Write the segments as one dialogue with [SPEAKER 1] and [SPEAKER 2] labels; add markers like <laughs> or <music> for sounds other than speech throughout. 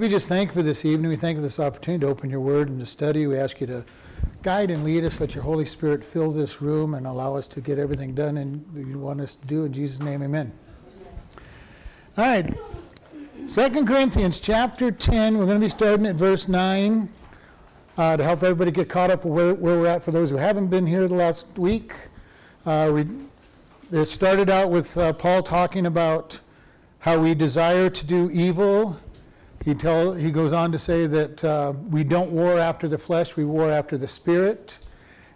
[SPEAKER 1] We just thank you for this evening. We thank for this opportunity to open your word and to study. We ask you to guide and lead us. Let your Holy Spirit fill this room and allow us to get everything done and you want us to do. In Jesus' name, amen. All right. Second Corinthians chapter 10. We're going to be starting at verse 9 uh, to help everybody get caught up where, where, we're at for those who haven't been here the last week. Uh, we, it started out with uh, Paul talking about how we desire to do evil he, tell, he goes on to say that uh, we don't war after the flesh, we war after the spirit.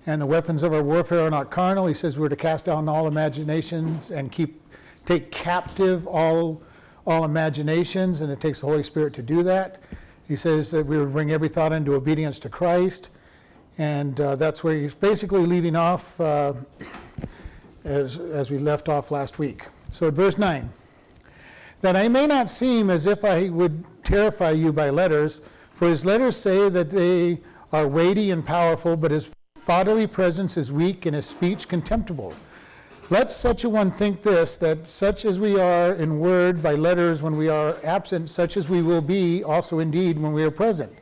[SPEAKER 1] And the weapons of our warfare are not carnal. He says we're to cast down all imaginations and keep take captive all, all imaginations, and it takes the Holy Spirit to do that. He says that we would bring every thought into obedience to Christ. And uh, that's where he's basically leaving off uh, as, as we left off last week. So at verse 9 that I may not seem as if I would terrify you by letters, for his letters say that they are weighty and powerful, but his bodily presence is weak and his speech contemptible. Let such a one think this, that such as we are in word by letters when we are absent, such as we will be also indeed when we are present.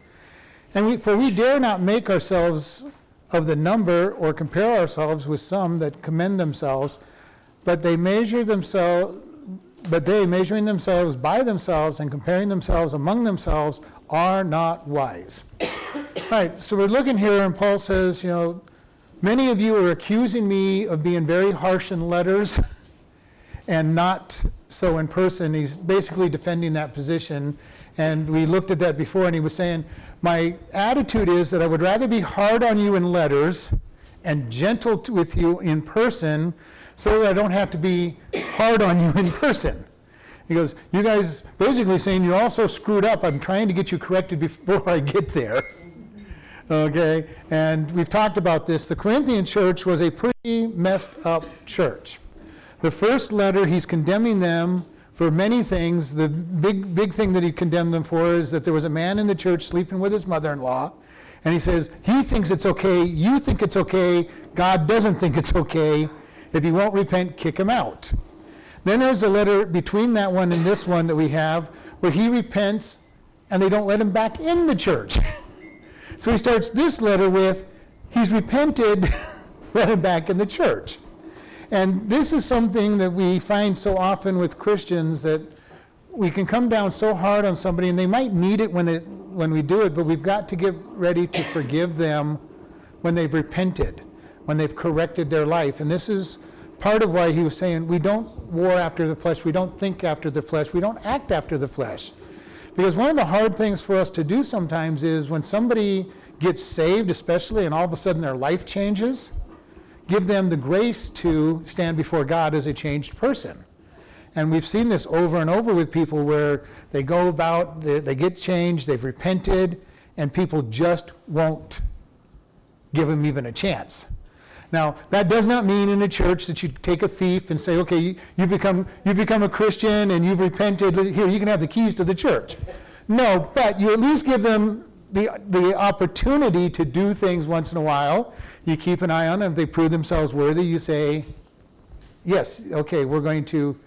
[SPEAKER 1] And we, for we dare not make ourselves of the number or compare ourselves with some that commend themselves, but they measure themselves but they, measuring themselves by themselves and comparing themselves among themselves, are not wise. <coughs> right, so we're looking here, and Paul says, you know, many of you are accusing me of being very harsh in letters <laughs> and not so in person. He's basically defending that position. And we looked at that before, and he was saying, My attitude is that I would rather be hard on you in letters and gentle with you in person so that I don't have to be hard on you in person. He goes, You guys basically saying you're all so screwed up, I'm trying to get you corrected before I get there. Okay? And we've talked about this. The Corinthian church was a pretty messed up church. The first letter, he's condemning them for many things. The big, big thing that he condemned them for is that there was a man in the church sleeping with his mother in law. And he says, He thinks it's okay, you think it's okay, God doesn't think it's okay. If he won't repent, kick him out. Then there's a letter between that one and this one that we have where he repents and they don't let him back in the church. <laughs> so he starts this letter with, He's repented, <laughs> let him back in the church. And this is something that we find so often with Christians that we can come down so hard on somebody and they might need it when, it when we do it, but we've got to get ready to forgive them when they've repented when they've corrected their life. And this is part of why he was saying we don't war after the flesh, we don't think after the flesh, we don't act after the flesh. Because one of the hard things for us to do sometimes is when somebody gets saved, especially, and all of a sudden their life changes, give them the grace to stand before God as a changed person. And we've seen this over and over with people where they go about, they, they get changed, they've repented, and people just won't give them even a chance. Now, that does not mean in a church that you take a thief and say, okay, you, have become, you've become a Christian and you've repented. Here, you can have the keys to the church. No, but you at least give them the, the opportunity to do things once in a while. You keep an eye on them. If they prove themselves worthy, you say, yes, okay, we're going to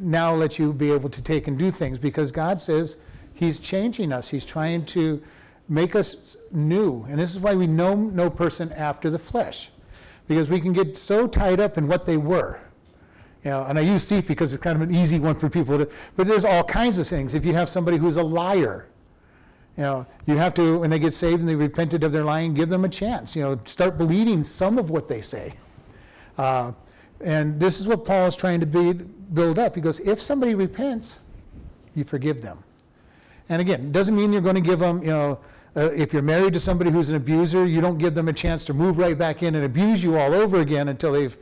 [SPEAKER 1] now let you be able to take and do things because God says He's changing us. He's trying to make us new. And this is why we know no person after the flesh because we can get so tied up in what they were. You know, and I use thief because it's kind of an easy one for people to, but there's all kinds of things. If you have somebody who's a liar, you know, you have to, when they get saved and they repented of their lying, give them a chance. You know, start believing some of what they say. Uh, and this is what Paul is trying to be, build up. He goes, if somebody repents, you forgive them. And again, it doesn't mean you're going to give them, you know, uh, if you're married to somebody who's an abuser, you don't give them a chance to move right back in and abuse you all over again until they've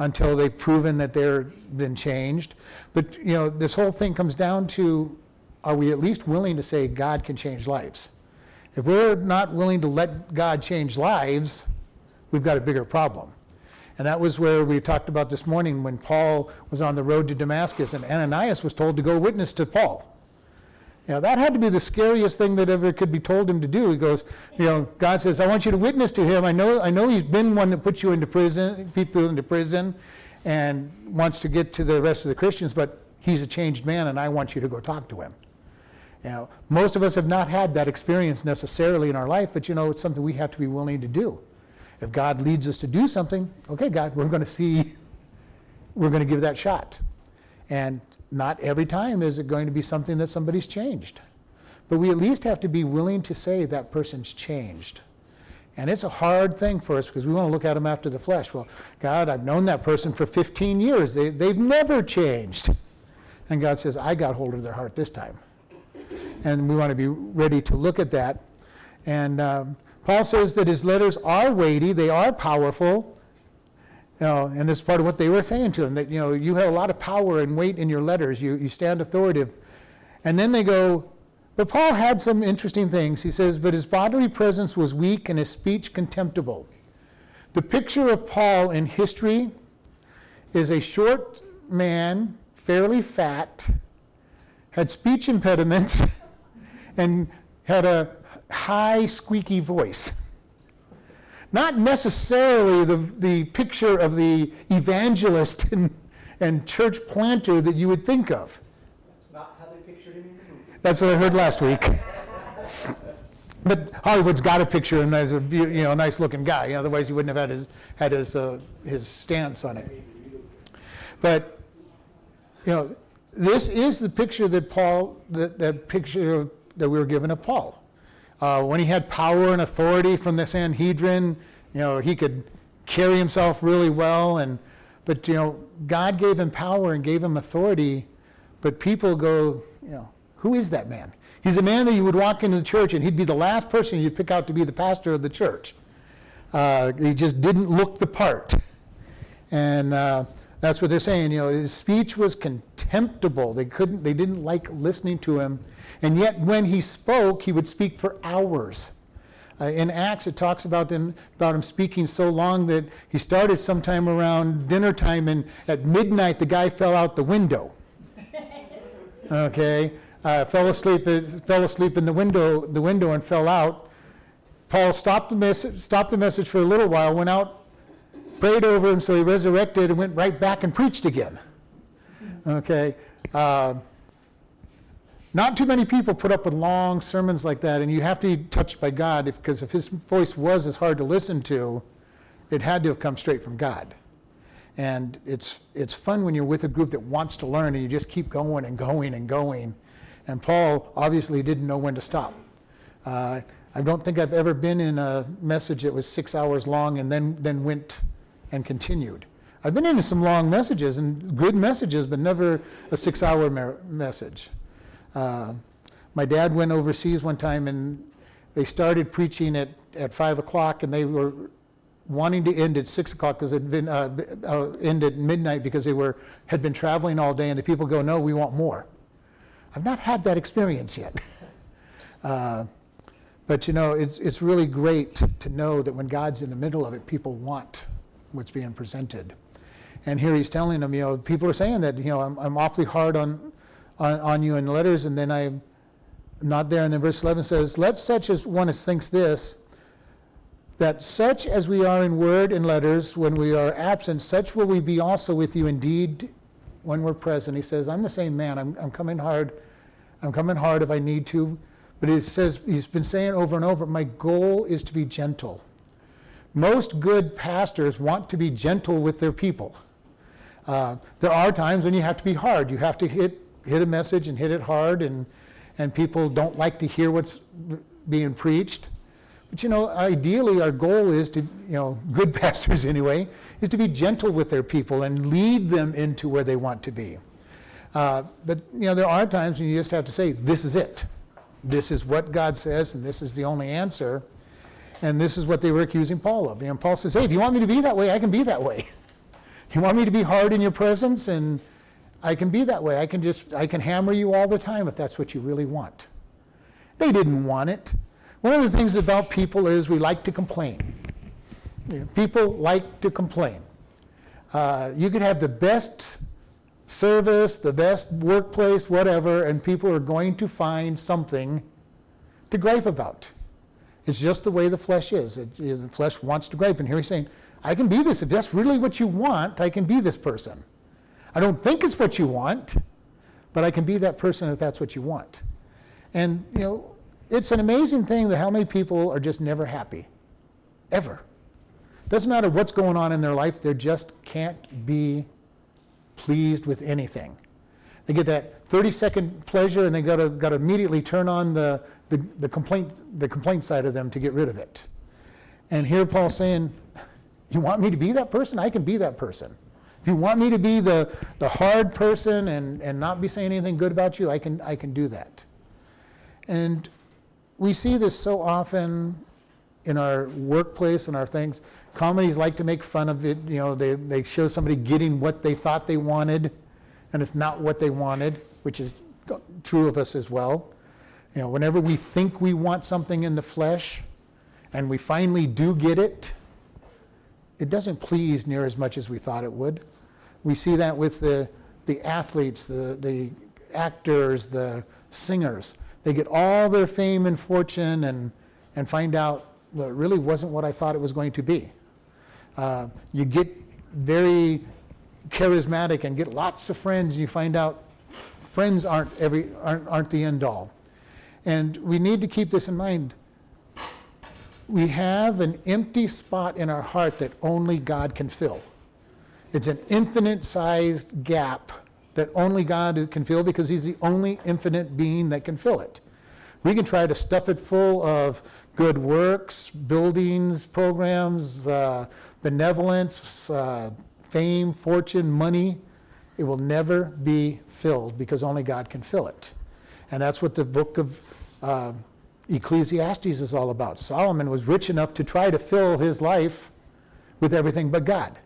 [SPEAKER 1] until they've proven that they've been changed. But you know, this whole thing comes down to are we at least willing to say God can change lives? If we're not willing to let God change lives, we've got a bigger problem. And that was where we talked about this morning when Paul was on the road to Damascus and Ananias was told to go witness to Paul. You know, that had to be the scariest thing that ever could be told him to do. He goes, you know, God says, I want you to witness to him. I know, I know he's been one that puts you into prison, people into prison, and wants to get to the rest of the Christians, but he's a changed man, and I want you to go talk to him. You know, most of us have not had that experience necessarily in our life, but you know, it's something we have to be willing to do. If God leads us to do something, okay, God, we're going to see, we're going to give that shot. And not every time is it going to be something that somebody's changed. But we at least have to be willing to say that person's changed. And it's a hard thing for us because we want to look at them after the flesh. Well, God, I've known that person for 15 years. They, they've never changed. And God says, I got hold of their heart this time. And we want to be ready to look at that. And um, Paul says that his letters are weighty, they are powerful. You know, and this is part of what they were saying to him that you know you have a lot of power and weight in your letters. You, you stand authoritative. And then they go, but Paul had some interesting things. He says, but his bodily presence was weak and his speech contemptible. The picture of Paul in history is a short man, fairly fat, had speech impediments, <laughs> and had a high, squeaky voice. Not necessarily the, the picture of the evangelist and, and church planter that you would think of.
[SPEAKER 2] That's not how they pictured him in the movie.
[SPEAKER 1] That's what I heard last week. <laughs> but Hollywood's got a picture of him as a you know nice looking guy. Otherwise, he wouldn't have had his had his uh, his stance on it. But you know, this is the picture that Paul that, that picture that we were given of Paul. Uh, when he had power and authority from the Sanhedrin, you know, he could carry himself really well. And but you know, God gave him power and gave him authority. But people go, you know, who is that man? He's a man that you would walk into the church and he'd be the last person you'd pick out to be the pastor of the church. Uh, he just didn't look the part. And uh, that's what they're saying. You know, his speech was contemptible. They couldn't, they didn't like listening to him. And yet, when he spoke, he would speak for hours. Uh, in Acts, it talks about, them, about him speaking so long that he started sometime around dinner time, and at midnight, the guy fell out the window. <laughs> Okay, uh, fell asleep. Fell asleep in the window. The window and fell out. Paul stopped the message. Stopped the message for a little while. Went out, prayed over him, so he resurrected and went right back and preached again. Okay. Uh, not too many people put up with long sermons like that, and you have to be touched by God because if, his voice was as hard to listen to, it had to have come straight from God. And it's, it's fun when you're with a group that wants to learn and you just keep going and going and going. And Paul obviously didn't know when to stop. Uh, I don't think I've ever been in a message that was six hours long and then, then went and continued. I've been in some long messages and good messages, but never a six hour mer- message. Uh, my dad went overseas one time and they started preaching at, at 5 o'clock and they were wanting to end at 6 o'clock because it had been uh, uh, end at midnight because they were had been traveling all day and the people go no we want more. I've not had that experience yet. <laughs> Uh, but you know it's, it's really great to know that when god's in the middle of it people want what's being presented. And here he's telling them you know people are saying that you know i'm, I'm awfully hard on on, on you in letters, and then I'm not there. And then verse 11 says, Let such as one as thinks this, that such as we are in word and letters, when we are absent, such will we be also with you indeed when we're present. He says, I'm the same man. I'm, I'm coming hard. I'm coming hard if I need to. But he says, he's been saying over and over, my goal is to be gentle. Most good pastors want to be gentle with their people. Uh, there are times when you have to be hard. You have to hit hit a message and hit it hard, and, and people don't like to hear what's being preached. But you know, ideally, our goal is to, you know, good <laughs> pastors anyway, is to be gentle with their people and lead them into where they want to be. Uh, but you know, there are times when you just have to say, "This is it. This is what God says, and this is the only answer." And this is what they were accusing Paul of. And Paul says, "Hey, if you want me to be that way, I can be that way. <laughs> You want me to be hard in your presence and I can be that way. I can just, I can hammer you all the time if that's what you really want. They didn't want it. One of the things about people is we like to complain. People like to complain. Uh, you could have the best service, the best workplace, whatever, and people are going to find something to gripe about. It's just the way the flesh is. It, the flesh wants to gripe. And here he's saying, I can be this. If that's really what you want, I can be this person. I don't think it's what you want, but I can be that person if that's what you want. And, you know, it's an amazing thing that how many people are just never happy. Ever. Doesn't matter what's going on in their life, they just can't be pleased with anything. They get that 30 second pleasure and they got to got to immediately turn on the, the, the, complaint, the complaint side of them to get rid of it. And here Paul's saying, You want me to be that person? I can be that person. If you want me to be the, the hard person and, and not be saying anything good about you, I can, I can do that. And we see this so often in our workplace and our things. Comedies like to make fun of it. You know, they, they show somebody getting what they thought they wanted, and it's not what they wanted, which is true of us as well. You know, whenever we think we want something in the flesh, and we finally do get it, it doesn't please near as much as we thought it would. We see that with the, the athletes, the, the actors, the singers. They get all their fame and fortune and, and find out well, it really wasn't what I thought it was going to be. Uh, you get very charismatic and get lots of friends, and you find out friends aren't, every, aren't, aren't the end all. And we need to keep this in mind we have an empty spot in our heart that only God can fill. It's an infinite sized gap that only God can fill because He's the only infinite being that can fill it. We can try to stuff it full of good works, buildings, programs, uh, benevolence, uh, fame, fortune, money. It will never be filled because only God can fill it. And that's what the book of uh, Ecclesiastes is all about. Solomon was rich enough to try to fill his life with everything but God.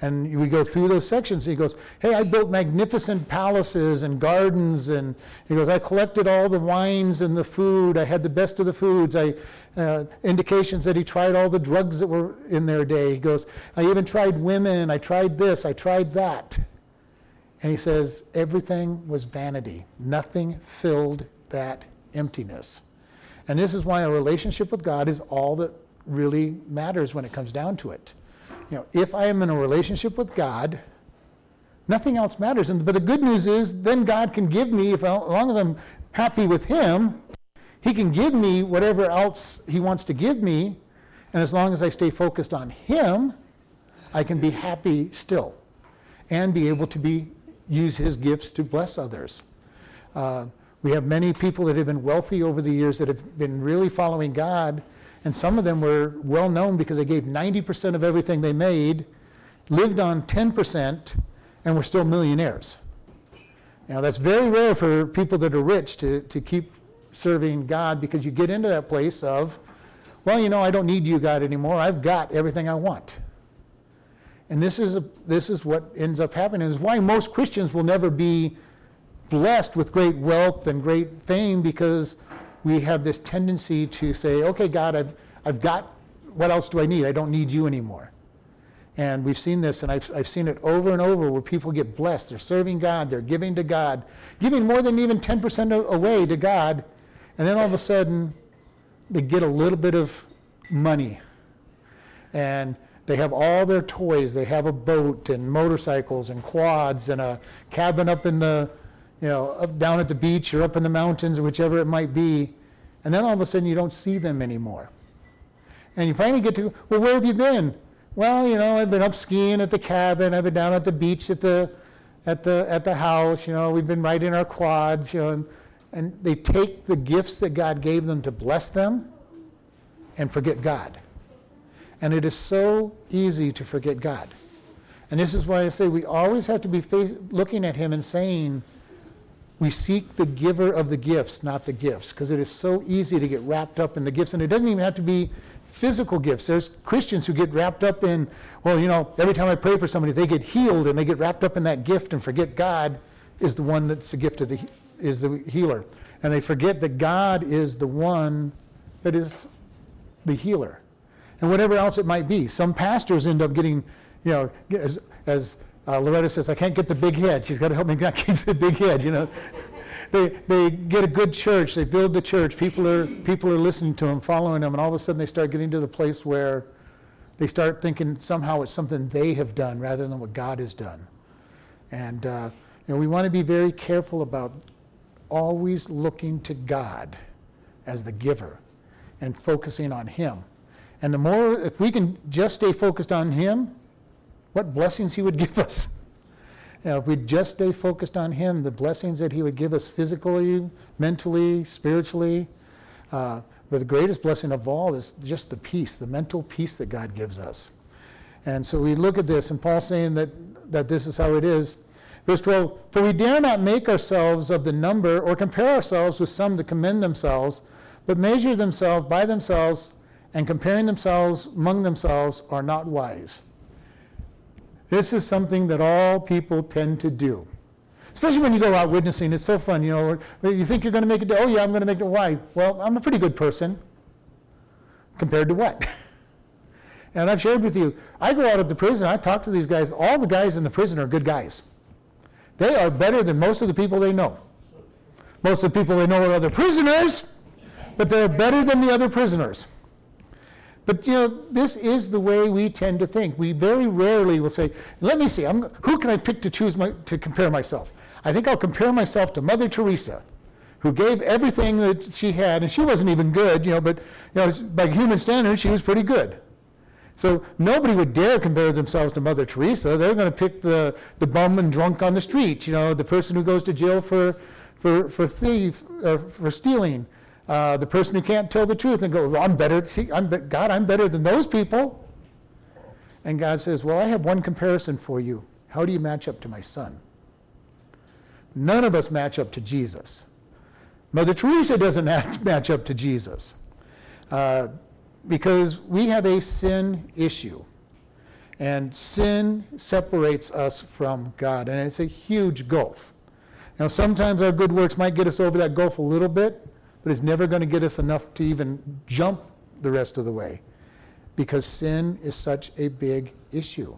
[SPEAKER 1] And we go through those sections. He goes, Hey, I built magnificent palaces and gardens. And he goes, I collected all the wines and the food. I had the best of the foods. I, uh, indications that he tried all the drugs that were in their day. He goes, I even tried women. I tried this. I tried that. And he says, Everything was vanity. Nothing filled that emptiness. And this is why a relationship with God is all that really matters when it comes down to it. You know, if I am in a relationship with God, nothing else matters. And, but the good news is, then God can give me, if as long as I'm happy with Him, He can give me whatever else He wants to give me. And as long as I stay focused on Him, I can be happy still and be able to be, use His gifts to bless others. Uh, we have many people that have been wealthy over the years that have been really following God, and some of them were well known because they gave 90% of everything they made, lived on 10%, and were still millionaires. Now, that's very rare for people that are rich to, to keep serving God because you get into that place of, well, you know, I don't need you, God, anymore. I've got everything I want. And this is, a, this is what ends up happening. Is why most Christians will never be blessed with great wealth and great fame because we have this tendency to say, okay, God, I've, I've got, what else do I need? I don't need you anymore. And we've seen this, and I've, I've seen it over and over where people get blessed. They're serving God, they're giving to God, giving more than even 10% away to God, and then all of a sudden they get a little bit of money. And they have all their toys. They have a boat and motorcycles and quads and a cabin up in the you know, up, down at the beach or up in the mountains or whichever it might be, and then all of a sudden you don't see them anymore. And you finally get to, well, where have you been? Well, you know, I've been up skiing at the cabin, I've been down at the beach at the, at the, at the house, you know, we've been riding our quads, you know, and, and they take the gifts that God gave them to bless them and forget God. And it is so easy to forget God. And this is why I say we always have to be looking at Him and saying, we seek the giver of the gifts, not the gifts, because it is so easy to get wrapped up in the gifts. And it doesn't even have to be physical gifts. There's Christians who get wrapped up in, well, you know, every time I pray for somebody, they get healed and they get wrapped up in that gift and forget God is the one that's the gift of the is the healer. And they forget that God is the one that is the healer. And whatever else it might be. Some pastors end up getting, you know, as, as uh, Loretta says, I can't get the big head. She's got to help me keep <laughs> the big head, you know. they, they get a good church, they build the church, people are, people are listening to them, following them, and all of a sudden they start getting to the place where they start thinking somehow it's something they have done rather than what God has done. And uh, you know, we want to be very careful about always looking to God as the giver and focusing on Him. And the more, if we can just stay focused on Him, what blessings He would <laughs> give us. You know, if we just stay focused on Him, the blessings that He would give us physically, mentally, spiritually. Uh, but the greatest blessing of all is just the peace, the mental peace that God gives us. And so we look at this, and Paul's saying that, that this is how it is. Verse 12 For we dare not make ourselves of the number or compare ourselves with some to commend themselves, but measure themselves by themselves, and comparing themselves among themselves are not wise. This is something that all people tend to do. Especially when you go out witnessing, it's so fun. You know, you think you're going to make it. Oh yeah, I'm going to make it. Why? Well, I'm a pretty good person. Compared to what? <laughs> And I've shared with you, I go out of the prison, I talk to these guys. All the guys in the prison are good guys. They are better than most of the people they know. Most of the people they know are other prisoners, but they're better than the other prisoners. But you know, this is the way we tend to think. We very rarely will say, "Let me see, I'm, who can I pick to choose my, to compare myself?" I think I'll compare myself to Mother Teresa, who gave everything that she had, and she wasn't even good, you know, but you know, by human standards, she was pretty good. So nobody would dare compare themselves to Mother Teresa. They're going to pick the, the bum and drunk on the street, you know, the person who goes to jail for, for, for thief, for stealing, uh, the person who can't tell the truth and go, well, I'm better, see, I'm, God, I'm better than those people. And God says, well, I have one comparison for you. How do you match up to my son? None of us match up to Jesus. Mother Teresa doesn't <laughs> match up to Jesus. Uh, because we have a sin issue. And sin separates us from God, and it's a huge gulf. Now, sometimes our good works might get us over that gulf a little bit, but it's never going to get us enough to even jump the rest of the way because sin is such a big issue.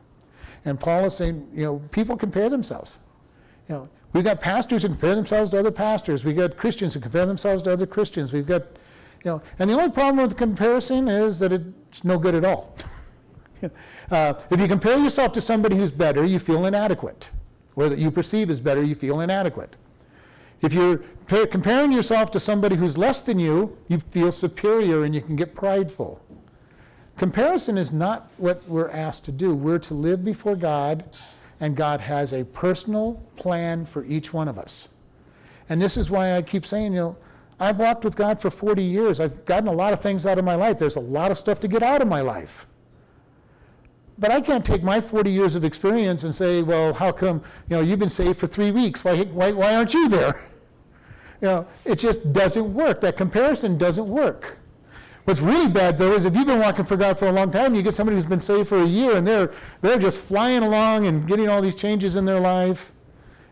[SPEAKER 1] And Paul is saying, you know, people compare themselves. You know, we've got pastors who compare themselves to other pastors. We've got Christians who compare themselves to other Christians. We've got you know, and the only problem with comparison is that it's no good at all. <laughs> uh, if you compare yourself to somebody who's better, you feel inadequate. Or that you perceive as better, you feel inadequate. If you're comparing yourself to somebody who's less than you, you feel superior and you can get prideful. Comparison is not what we're asked to do. We're to live before God, and God has a personal plan for each one of us. And this is why I keep saying, you know, I've walked with God for 40 years. I've gotten a lot of things out of my life. There's a lot of stuff to get out of my life. But I can't take my 40 years of experience and say, well, how come, you know, you've been saved for three weeks. Why, why, why aren't you there? <laughs> You know, it just doesn't work. That comparison doesn't work. What's really bad, though, is if you've been walking for God for a long time, you get somebody who's been saved for a year and they're, they're just flying along and getting all these changes in their life,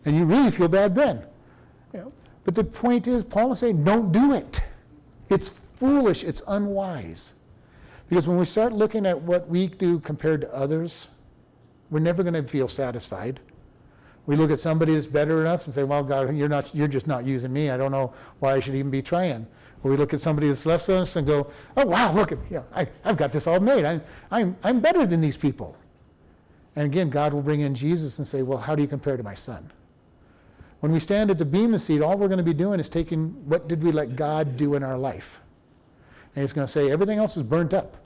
[SPEAKER 1] and you really feel bad then. You know, but the point is, Paul is saying, don't do it. It's foolish, it's unwise. Because when we start looking at what we do compared to others, we're never going to feel satisfied. We look at somebody that's better than us and say, well, God, you're, not, you're just not using me. I don't know why I should even be trying. Or we look at somebody that's less than us and go, oh, wow, look, at, know, I, I've got this all made. I, I'm, I'm better than these people. And again, God will bring in Jesus and say, well, how do you compare to my son? When we stand at the bema seat, all we're going to be doing is taking what did we let God do in our life. And he's going to say everything else is burnt up.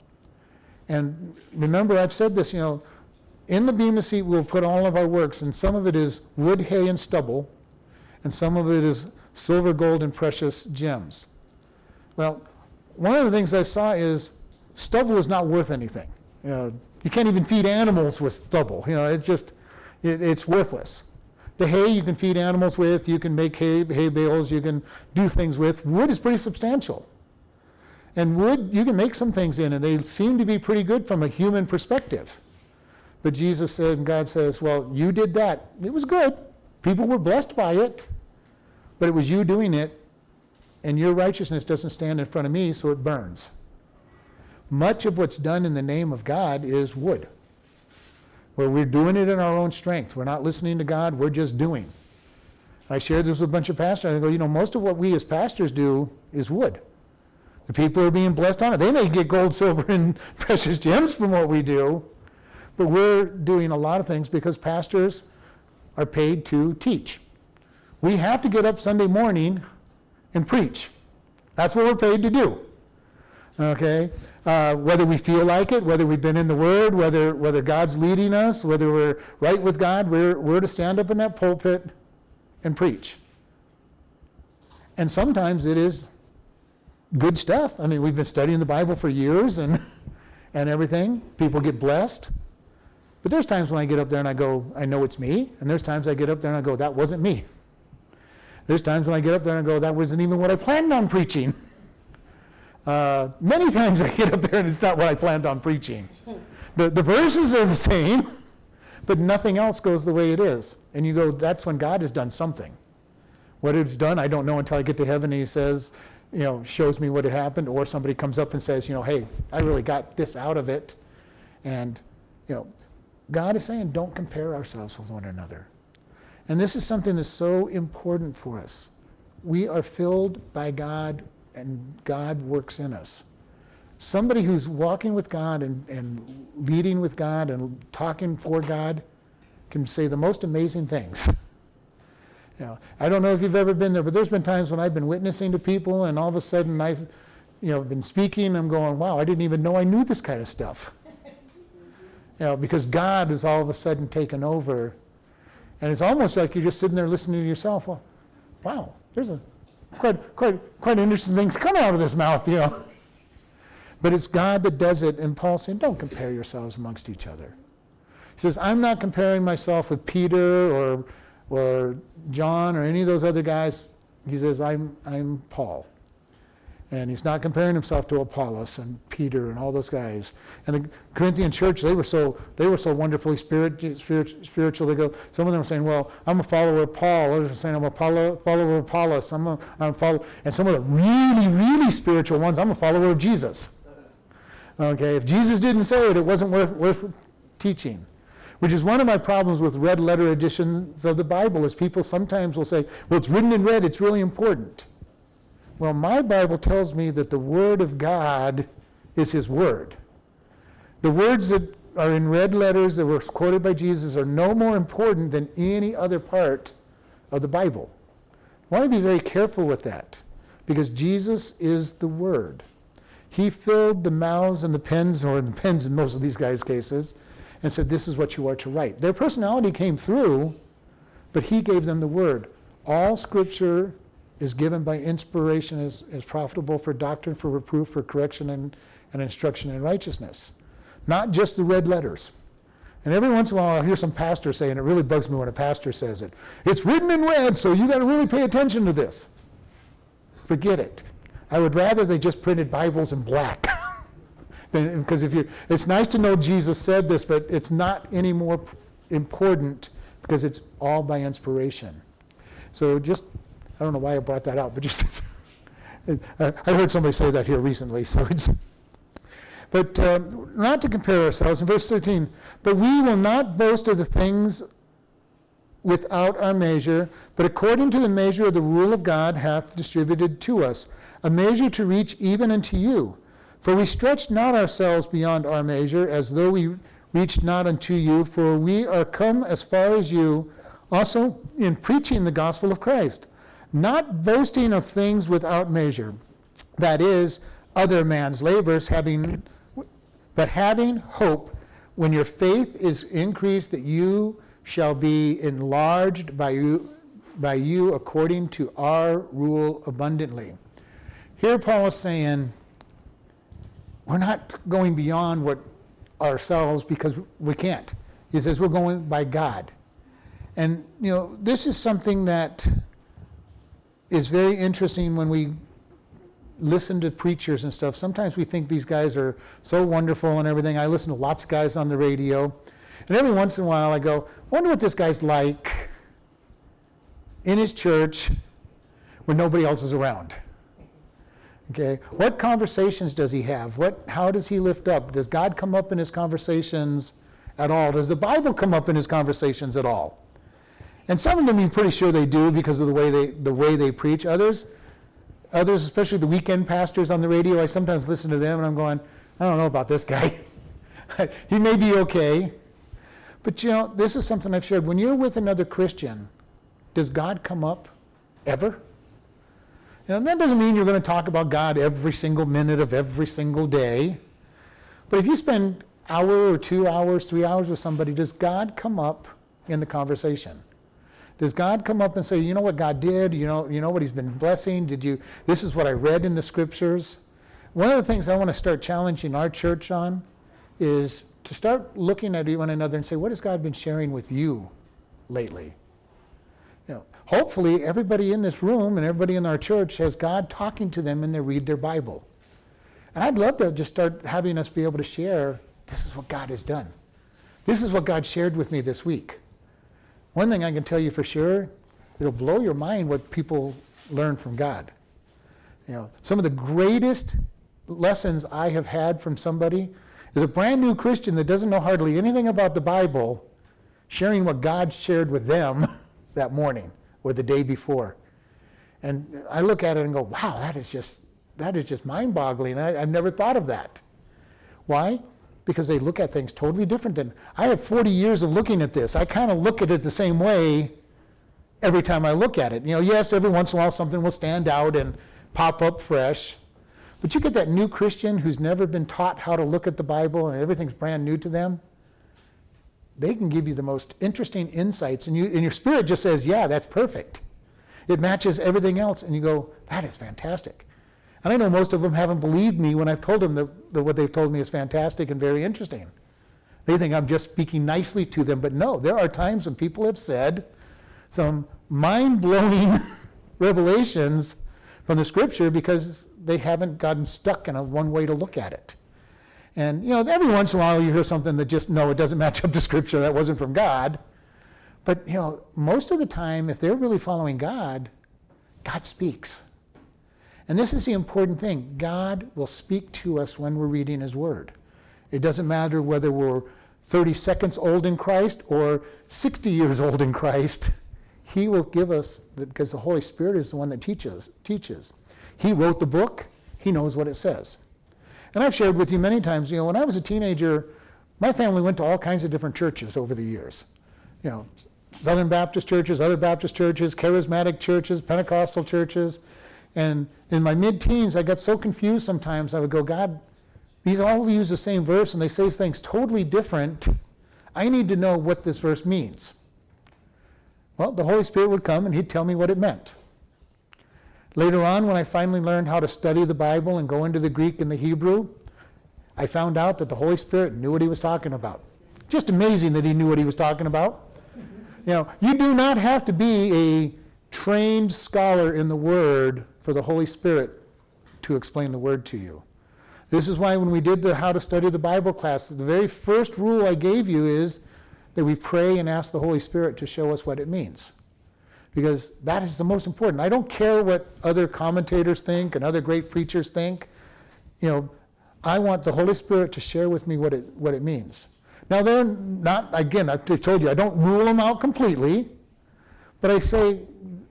[SPEAKER 1] And remember, I've said this, you know, in the bema seat we'll put all of our works, and some of it is wood, hay, and stubble, and some of it is silver, gold, and precious gems. Well, one of the things I saw is stubble is not worth anything. You know, you can't even feed animals with stubble. You know, it's just, it, it's worthless. The hay you can feed animals with, you can make hay, hay bales, you can do things with. Wood is pretty substantial. And wood, you can make some things in, and they seem to be pretty good from a human perspective. But Jesus said, and God says, Well, you did that. It was good. People were blessed by it. But it was you doing it, and your righteousness doesn't stand in front of me, so it burns. Much of what's done in the name of God is wood where we're doing it in our own strength. We're not listening to God, we're just doing. I shared this with a bunch of pastors. I go, you know, most of what we as pastors do is wood. The people are being blessed on it. They may get gold, <laughs> silver, and precious gems from what we do, but we're doing a lot of things because pastors are paid to teach. We have to get up Sunday morning and preach. That's what we're paid to do. Okay? Uh, whether we feel like it, whether we've been in the Word, whether, whether God's leading us, whether we're right with God, we're, we're to stand up in that pulpit and preach. And sometimes it is good stuff. I mean, we've been studying the Bible for years and, and everything. People get blessed. But there's times when I get up there and I go, I know it's me. And there's times I get up there and I go, that wasn't me. There's times when I get up there and I go, that wasn't even what I planned on preaching. Uh, many times <laughs> I get up there and it's not what I planned on preaching. The, the verses are the same, but nothing else goes the way it is. And you go, that's when God has done something. What it's done, I don't know until I get to heaven and he says, you know, shows me what had happened, or somebody comes up and says, you know, hey, I really got this out of it. And, you know, God is saying, don't compare ourselves with one another. And this is something that's so important for us. We are filled by God, and God works in us. Somebody who's walking with God and, and leading with God and talking for God can say the most amazing things. <laughs> You know, I don't know if you've ever been there, but there's been times when I've been witnessing to people, and all of a sudden I've, you know, been speaking. And I'm going, wow, I didn't even know I knew this kind of stuff. You know, because God is all of a sudden taken over. And it's almost like you're just sitting there listening to yourself. Well, wow, there's a quite, quite, quite interesting things coming out of this mouth, you know. But it's God that does it. And Paul saying, don't compare yourselves amongst each other. He says, I'm not comparing myself with Peter or, or John or any of those other guys. He says, I'm, I'm Paul. And he's not comparing himself to Apollos and Peter and all those guys. And the Corinthian church, they were so they were so wonderfully spirit, spirit, spiritual. They go. Some of them are saying, "Well, I'm a follower of Paul." Others are saying, "I'm a follower, follower of Apollos." I'm a, I'm a follower. And some of the really, really spiritual ones, I'm a follower of Jesus. Okay, if Jesus didn't say it, it wasn't worth worth teaching. Which is one of my problems with red letter editions of the Bible. Is people sometimes will say, "Well, it's written in red. It's really important." Well, my Bible tells me that the Word of God is His Word. The words that are in red letters that were quoted by Jesus are no more important than any other part of the Bible. I want to be very careful with that because Jesus is the Word. He filled the mouths and the pens, or the pens in most of these guys' cases, and said, This is what you are to write. Their personality came through, but He gave them the Word. All Scripture is given by inspiration is, is profitable for doctrine, for reproof, for correction, and, and instruction in righteousness. Not just the red letters. And every once in a while, I'll hear some pastor say, and it really bugs me when a pastor says it. It's written in red, so you got to really pay attention to this. Forget it. I would rather they just printed Bibles in black. <laughs> Because if you, it's nice to know Jesus said this, but it's not any more important because it's all by inspiration. So just I don't know why I brought that out, but just <laughs> I heard somebody say that here recently, so it's. But um, not to compare ourselves. In verse 13, but we will not boast of the things without our measure, but according to the measure of the rule of God hath distributed to us, a measure to reach even unto you. For we stretch not ourselves beyond our measure, as though we reached not unto you, for we are come as far as you, also in preaching the gospel of Christ not boasting of things without measure, that is, other man's labors, having, but having hope when your faith is increased that you shall be enlarged by you, by you according to our rule abundantly. Here Paul is saying, we're not going beyond what ourselves because we can't. He says we're going by God. And you know, this is something that is very interesting when we listen to preachers and stuff. Sometimes we think these guys are so wonderful and everything. I listen to lots of guys on the radio. And every once in a while I go, I wonder what this guy's like in his church when nobody else is around. Okay, what conversations does he have? What, how does he lift up? Does God come up in his conversations at all? Does the Bible come up in his conversations at all? And some of them you're pretty sure they do because of the way they, the way they preach. Others, others, especially the weekend pastors on the radio, I sometimes listen to them and I'm going, I don't know about this guy. <laughs> he may be okay. But you know, this is something I've shared. When you're with another Christian, Does God come up ever? And that doesn't mean you're going to talk about God every single minute of every single day. But if you spend hour or two hours, three hours with somebody, does God come up in the conversation? Does God come up and say, you know what God did? You know, you know what He's been blessing? Did you? This is what I read in the scriptures. One of the things I want to start challenging our church on is to start looking at one another and say, what has God been sharing with you lately? You know, hopefully everybody in this room and everybody in our church has God talking to them when they read their Bible. And I'd love to just start having us be able to share this is what God has done. This is what God shared with me this week. One thing I can tell you for sure, it'll blow your mind what people learn from God. You know, some of the greatest lessons I have had from somebody is a brand new Christian that doesn't know hardly anything about the Bible sharing what God shared with them <laughs> that morning or the day before. And I look at it and go, wow, that is just that is just mind-boggling. I, I've never thought of that. Why? Because they look at things totally different than I have 40 years of looking at this. I kind of look at it the same way every time I look at it. You know, yes, every once in a while something will stand out and pop up fresh. But you get that new Christian who's never been taught how to look at the Bible and everything's brand new to them. They can give you the most interesting insights, and, you, and your spirit just says, Yeah, that's perfect. It matches everything else, and you go, That is fantastic. And I know most of them haven't believed me when I've told them that, that what they've told me is fantastic and very interesting. They think I'm just speaking nicely to them, but no, there are times when people have said some mind blowing <laughs> revelations from the scripture because they haven't gotten stuck in a one way to look at it. And you know, every once in a while you hear something that just no, it doesn't <laughs> match up to scripture, that wasn't from God. But you know, most of the time, if they're really following God, God speaks. And this is the important thing God will speak to us when we're reading His Word. It doesn't matter whether we're 30 seconds old in Christ or 60 years old in Christ. He will give us, because the Holy Spirit is the one that teaches. teaches. He wrote the book, He knows what it says. And I've shared with you many times, you know, when I was a teenager, my family went to all kinds of different churches over the years. You know, Southern Baptist churches, other Baptist churches, charismatic churches, Pentecostal churches. And in my mid teens, I got so confused sometimes. I would go, God, these all use the same verse and they say things totally different. I need to know what this verse means. Well, the Holy Spirit would come and he'd tell me what it meant. Later on, when I finally learned how to study the Bible and go into the Greek and the Hebrew, I found out that the Holy Spirit knew what he was talking about. Just amazing that he knew what he was talking about. You know, you do not have to be a trained scholar in the Word for the Holy Spirit to explain the Word to you. This is why when we did the How to Study the Bible class, the very first rule I gave you is that we pray and ask the Holy Spirit to show us what it means. Because that is the most important. I don't care what other commentators think and other great preachers think. You know, I want the Holy Spirit to share with me what it, what it means. Now, they're not, again, I've told you, I don't rule them out completely, but I say,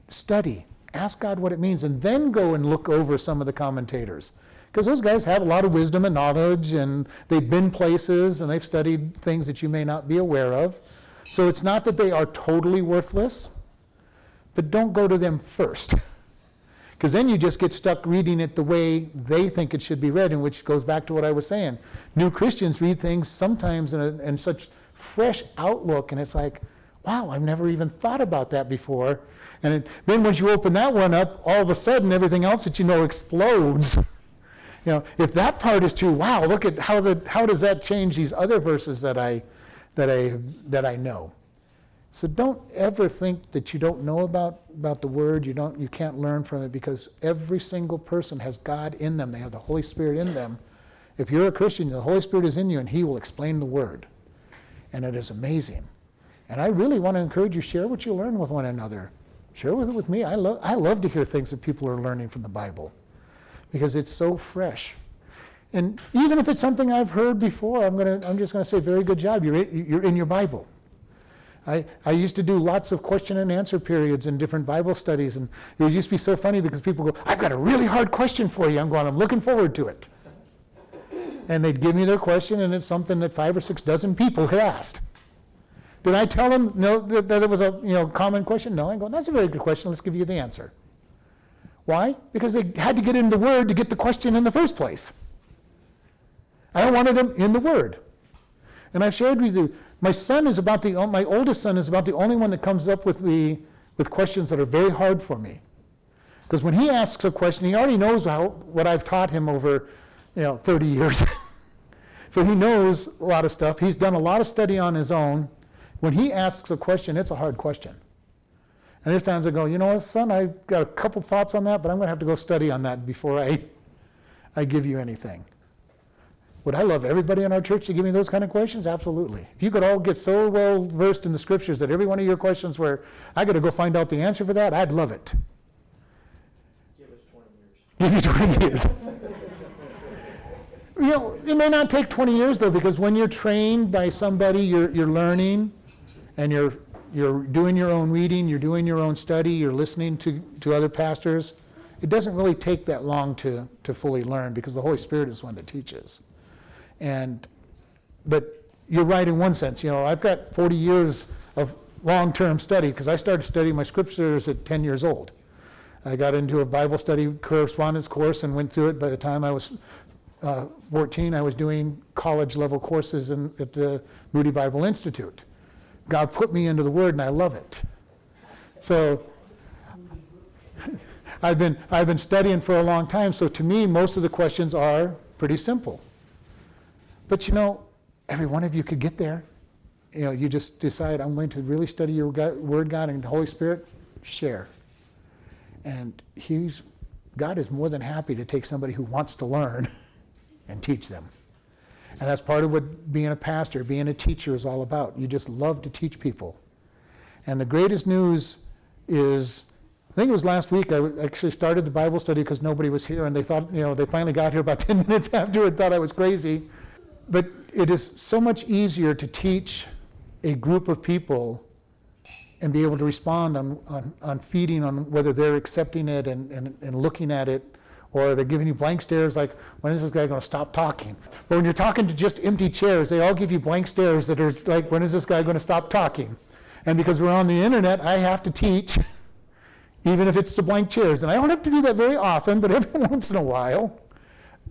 [SPEAKER 1] study, ask God what it means, and then go and look over some of the commentators. Because those guys have a lot of wisdom and knowledge, and they've been places, and they've studied things that you may not be aware of. So it's not that they are totally worthless, but don't go to them first. Because then you just get stuck reading it the way they think it should be read, and which goes back to what I was saying. New Christians read things sometimes in, a, in such fresh outlook, and it's like, wow, I've never even thought about that before. And it, then once you open that one up, all of a sudden everything else that you know explodes. <laughs> you know, if that part is true, wow, look at how the, how does that change these other verses that I that I that I know. So don't ever think that you don't know about, about the word, you, don't, you can't learn from it because every single person has God in them. They have the Holy Spirit in them. If you're a Christian, the Holy Spirit is in you and He will explain the word. And it is amazing. And I really want to encourage you, share what you learn with one another. Share with it with me. I, lo- I love to hear things that people are learning from the Bible because it's so fresh. And even if it's something I've heard before, I'm, gonna, I'm just going to say, very good job. You're, you're in your Bible. I, I used to do lots of question and answer periods in different Bible studies, and it used to be so funny because people go, I've got a really hard question for you. I'm going, I'm looking forward to it. And they'd give me their question, and it's something that five or six dozen people had asked. Did I tell them no, that, that it was a you know, common question? No. I go, that's a very good question. Let's give you the answer. Why? Because they had to get in the Word to get the question in the first place. I wanted them in the Word. And I've shared with you, my son is about the, my oldest son is about the only one that comes up with me with questions that are very hard for me. Because when he asks a question, he already knows how, what I've taught him over, you know, 30 years. <laughs> so he knows a lot of stuff. He's done a lot of study on his own. When he asks a question, it's a hard question. And there's times I go, you know what, son, I've got a couple thoughts on that, but I'm going to have to go study on that before I, I give you anything. Would I love everybody in our church to give me those kind of questions? Absolutely. If you could all get so well versed in the scriptures that every one of your questions were, I got to go find out the answer for that, I'd love it.
[SPEAKER 2] Give us 20 years. <laughs>
[SPEAKER 1] Give you 20 years. you know, it may not take 20 years though, because when you're trained by somebody, you're, you're learning and you're, you're doing your own reading, you're doing your own study, you're listening to, to other pastors. It doesn't really take that long to, to fully learn because the Holy Spirit is one that teaches. And, but you're right in one sense. You know, I've got 40 years of long-term study because I started studying my scriptures at 10 years old. I got into a Bible study correspondence course and went through it. By the time I was uh, 14, I was doing college level courses in, at the Moody Bible Institute. God put me into the Word, and I love it. So <laughs> I've been, I've been studying for a long time, so to me, most of the questions are pretty simple. But you know, every one of you could get there. You know, you just decide, I'm going to really study your God, Word, God, and the Holy Spirit, share. And he's, God is more than happy to take somebody who wants to learn <laughs> and teach them. And that's part of what being a pastor, being a teacher is all about. You just love to teach people. And the greatest news is, I think it was last week, I actually started the Bible study because nobody was here, and they thought, you know, they finally got here about <laughs> 10 minutes after and thought I was crazy. But it is so much easier to teach a group of people and be able to respond on, on, on feeding on whether they're accepting it and, and, and looking at it or they're giving you blank stares like, when is this guy going to stop talking? But when you're talking to just empty chairs, they all give you blank stares that are like, when is this guy going to stop talking? And because we're on the internet, I have to teach, even if it's to blank chairs. And I don't have to do that very often, but every <laughs> once in a while,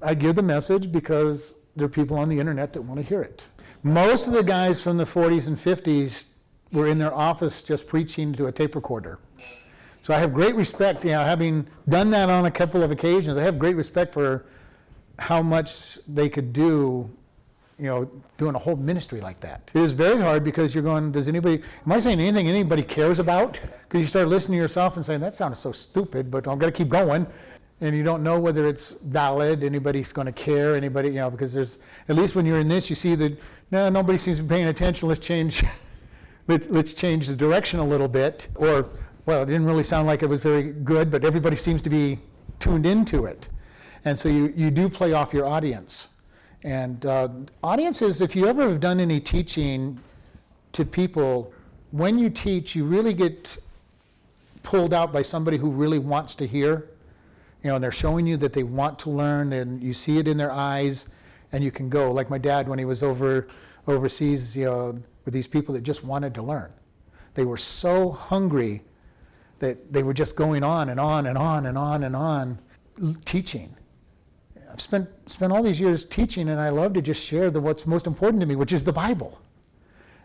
[SPEAKER 1] I give the message because there are people on the internet that want to hear it. Most of the guys from the 40s and 50s were in their office just preaching to a tape recorder. So I have great respect, you know, having done that on a couple of occasions, I have great respect for how much they could do, you know, doing a whole ministry like that. It is very hard because you're going, does anybody, am I saying anything anybody cares about? Because you start listening to yourself and saying, that sounded so stupid, but I'm going to keep going. And you don't know whether it's valid, anybody's going to care, anybody, you know, because there's, at least when you're in this, you see that, no, nobody seems to be paying attention, let's change, <laughs> let, let's change the direction a little bit. Or, well, it didn't really sound like it was very good, but everybody seems to be tuned into it. And so you, you do play off your audience. And uh, audiences, if you ever have done any teaching to people, when you teach, you really get pulled out by somebody who really wants to hear. You know, and they're showing you that they want to learn, and you see it in their eyes, and you can go. Like my dad, when he was over overseas, you know, with these people that just wanted to learn. They were so hungry that they were just going on and on and on and on and on teaching. I've spent, spent all these years teaching, and I love to just share the, what's most important to me, which is the Bible.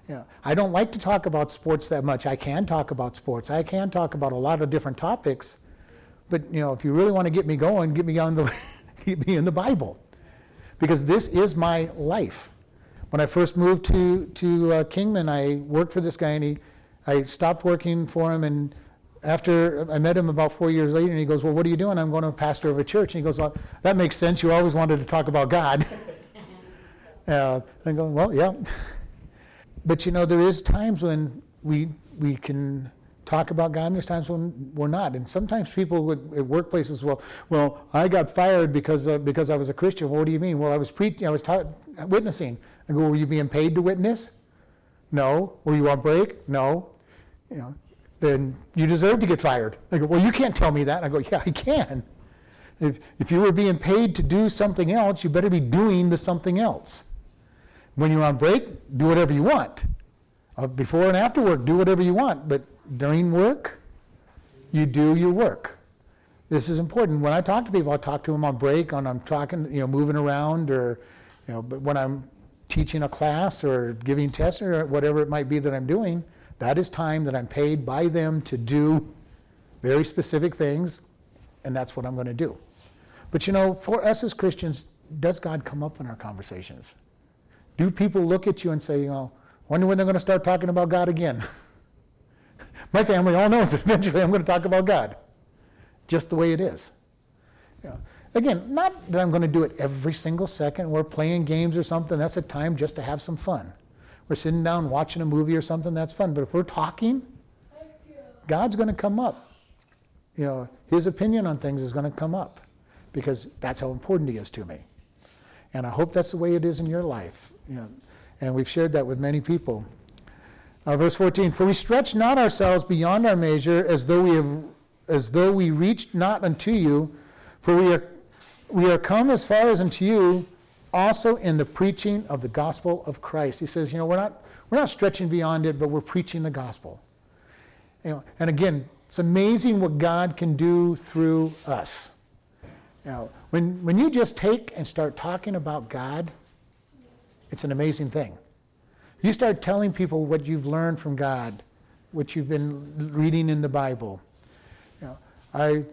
[SPEAKER 1] You know, I don't like to talk about sports that much. I can talk about sports. I can talk about a lot of different topics. But you know, if you really want to get me going, get me on the <laughs> get me in the Bible, because this is my life. When I first moved to to uh, Kingman, I worked for this guy, and he, I stopped working for him and after I met him about four years later, and he goes, Well, what are you doing? I'm going to pastor of a church. And he goes, Well, that makes sense. You always wanted to talk about God. <laughs> uh, I'm going, Well, yeah. But you know, there is times when we, we can talk about God, and there's times when we're not. And sometimes people would, at workplaces, well, well, I got fired because, uh, because I was a Christian. Well, what do you mean? Well, I was preaching, I was ta- witnessing. I go, Were you being paid to witness? No. Were you on break? No. You know, then you deserve to get fired. They go, well, you can't tell me that. I go, yeah, I can. If, if you were being paid to do something else, you better be doing the something else. When you're on break, do whatever you want. Uh, before and after work, do whatever you want, but during work, you do your work. This is important. When I talk to people, I talk to them on break, on I'm talking, you know, moving around, or, you know, but when I'm teaching a class or giving tests or whatever it might be that I'm doing, that is time that I'm paid by them to do very specific things, and that's what I'm going to do. But you know, for us as Christians, does God come up in our conversations? Do people look at you and say, you know, wonder when they're going to start talking about God again? <laughs> My family all knows that <laughs> eventually I'm going to talk about God, just the way it is. You know, again, not that I'm going to do it every single second. We're playing games or something. That's a time just to have some fun. We're sitting down watching a movie or something. That's fun. But if we're talking, God's going to come up. You know, His opinion on things is going to come up because that's how important He is to me. And I hope that's the way it is in your life. You know, and we've shared that with many people. Uh, verse 14, for we stretch not ourselves beyond our measure as though we have as though we reached not unto you, for we are we are come as far as unto you also in the preaching of the gospel of Christ. He says, you know, we're not we're not stretching beyond it, but we're preaching the gospel. You know, and again, it's amazing what God can do through us. Now, when, when you just take and start talking about God, it's an amazing thing. You start telling people what you've learned from God, what you've been reading in the Bible. You know, I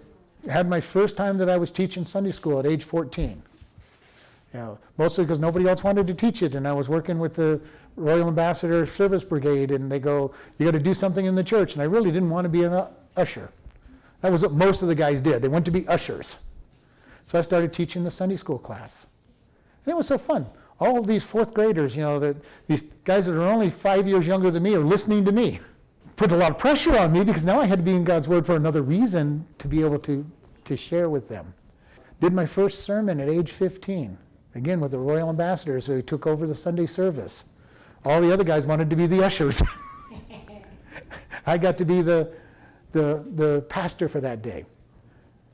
[SPEAKER 1] had my first time that I was teaching Sunday school at age 14. You know, mostly because nobody else wanted to teach it, and I was working with the Royal Ambassador Service Brigade, and they go, "You got to do something in the church," and I really didn't want to be an usher. That was what most of the guys did. They went to be ushers. So I started teaching the Sunday school class. And it was so fun. All of these fourth graders, you know, these guys that are only five years younger than me are listening to me. Put a lot of pressure on me because now I had to be in God's Word for another reason to be able to, to share with them. Did my first sermon at age 15, again with the Royal Ambassadors who took over the Sunday service. All the other guys wanted to be the ushers. <laughs> I got to be the, the, the pastor for that day.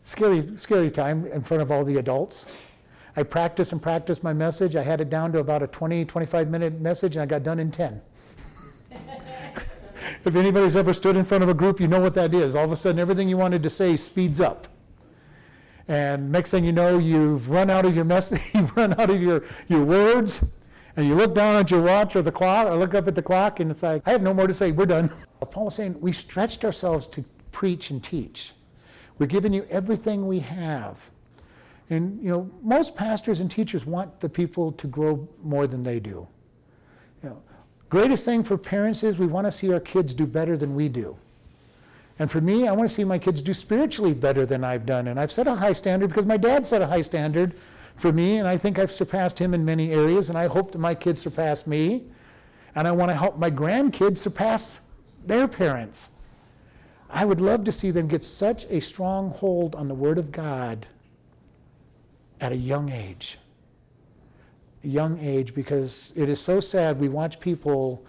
[SPEAKER 1] Scary, scary time in front of all the adults. I practiced and practiced my message. I had it down to about a 20, 25 minute message, and I got done in 10. <laughs> if anybody's ever stood in front of a group, you know what that is. All of a sudden, everything you wanted to say speeds up. And next thing you know, you've run out of your mess <laughs> you've run out of your, your words, and you look down at your watch or the clock, or look up at the clock, and it's like, I have no more to say, we're done. <laughs> Paul is saying, we stretched ourselves to preach and teach. We're giving you everything we have. And you know, most pastors and teachers want the people to grow more than they do. You know, greatest thing for parents is we want to see our kids do better than we do. And for me, I want to see my kids do spiritually better than I've done. And I've set a high standard because my dad set a high standard for me, and I think I've surpassed him in many areas, and I hope that my kids surpass me. And I want to help my grandkids surpass their parents. I would love to see them get such a strong hold on the Word of God at a young age. A young age, because it is so sad we watch people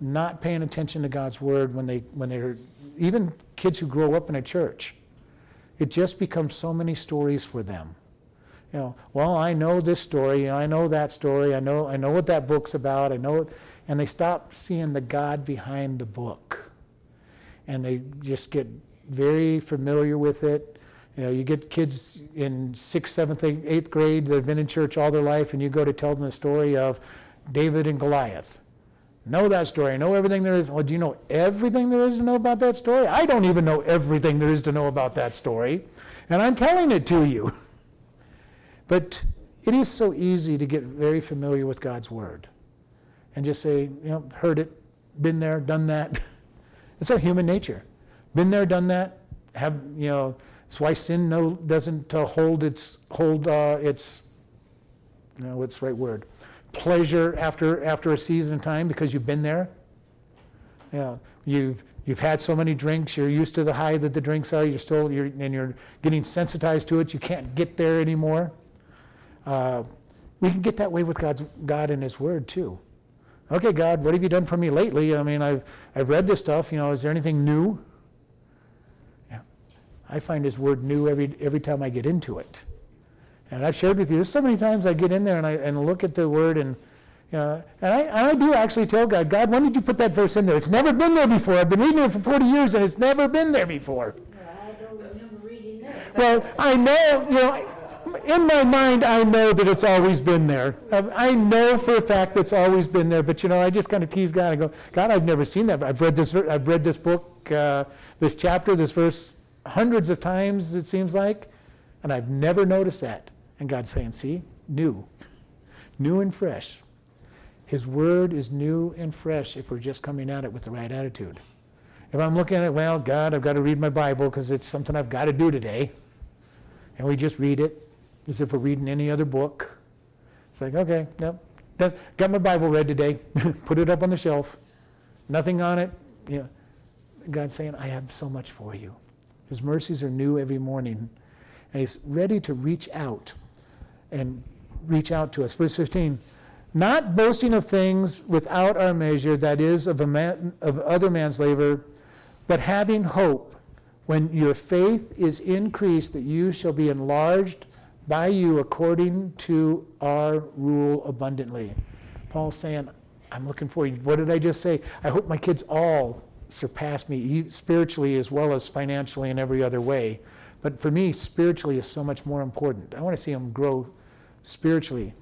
[SPEAKER 1] not paying attention to God's Word when, they, when they're, even kids who grow up in a church. It just becomes so many stories for them. You know, well, I know this story, I know that story, I know, I know what that book's about, I know, it, and they stop seeing the God behind the book and they just get very familiar with it. You know, you get kids in sixth, seventh, eighth grade that have been in church all their life, and you go to tell them the story of David and Goliath. Know that story. Know everything there is. Well, do you know everything there is to know about that story? I don't even know everything there is to know about that story, and I'm telling it to you. <laughs> But it is so easy to get very familiar with God's Word and just say, you know, heard it, been there, done that. <laughs> It's our human nature. Been there, done that. Have you know? That's why sin no doesn't uh, hold its hold uh, its. No, what's the right word? Pleasure after after a season of time because you've been there. Yeah, you've you've had so many drinks. You're used to the high that the drinks are. You're still you're and you're getting sensitized to it. You can't get there anymore. Uh, we can get that way with God's God and His Word too. Okay, God, what have you done for me lately? I mean, I've, I've read this stuff. You know, is there anything new? Yeah. I find His Word new every, every time I get into it. And I've shared with you, there's so many times I get in there and I and look at the Word and, Uh, and, I, and I do actually tell God, God, when did you put that verse in there? It's never been there before. I've been reading it for 40 years and it's never been there before.
[SPEAKER 3] I don't remember reading that.
[SPEAKER 1] Well, I know, you know, in my mind, I know that it's always been there. Um, I know for a fact that it's always been there, but you know, I just kind of tease God. I go, God, I've never seen that. I've read this. I've read this book, uh, this chapter, this verse, hundreds of times. It seems like, and I've never noticed that. And God's saying, "See, new, new and fresh. His word is new and fresh if we're just coming at it with the right attitude. If I'm looking at it, well, God, I've got to read my Bible because it's something I've got to do today, and we just read it as if we're reading any other book. It's like, okay, yep, got my Bible read today, <laughs> put it up on the shelf, nothing on it. Yeah. God's saying, I have so much for you. His mercies are new every morning, and He's ready to reach out and reach out to us. Verse 15, not boasting of things without our measure, that is, of, man, of other man's labor, but having hope when your faith is increased, that you shall be enlarged by you according to our rule abundantly. Paul's saying, I'm looking for you. What did I just say? I hope my kids all surpass me spiritually as well as financially in every other way. But for me, spiritually is so much more important. I want to see them grow spiritually.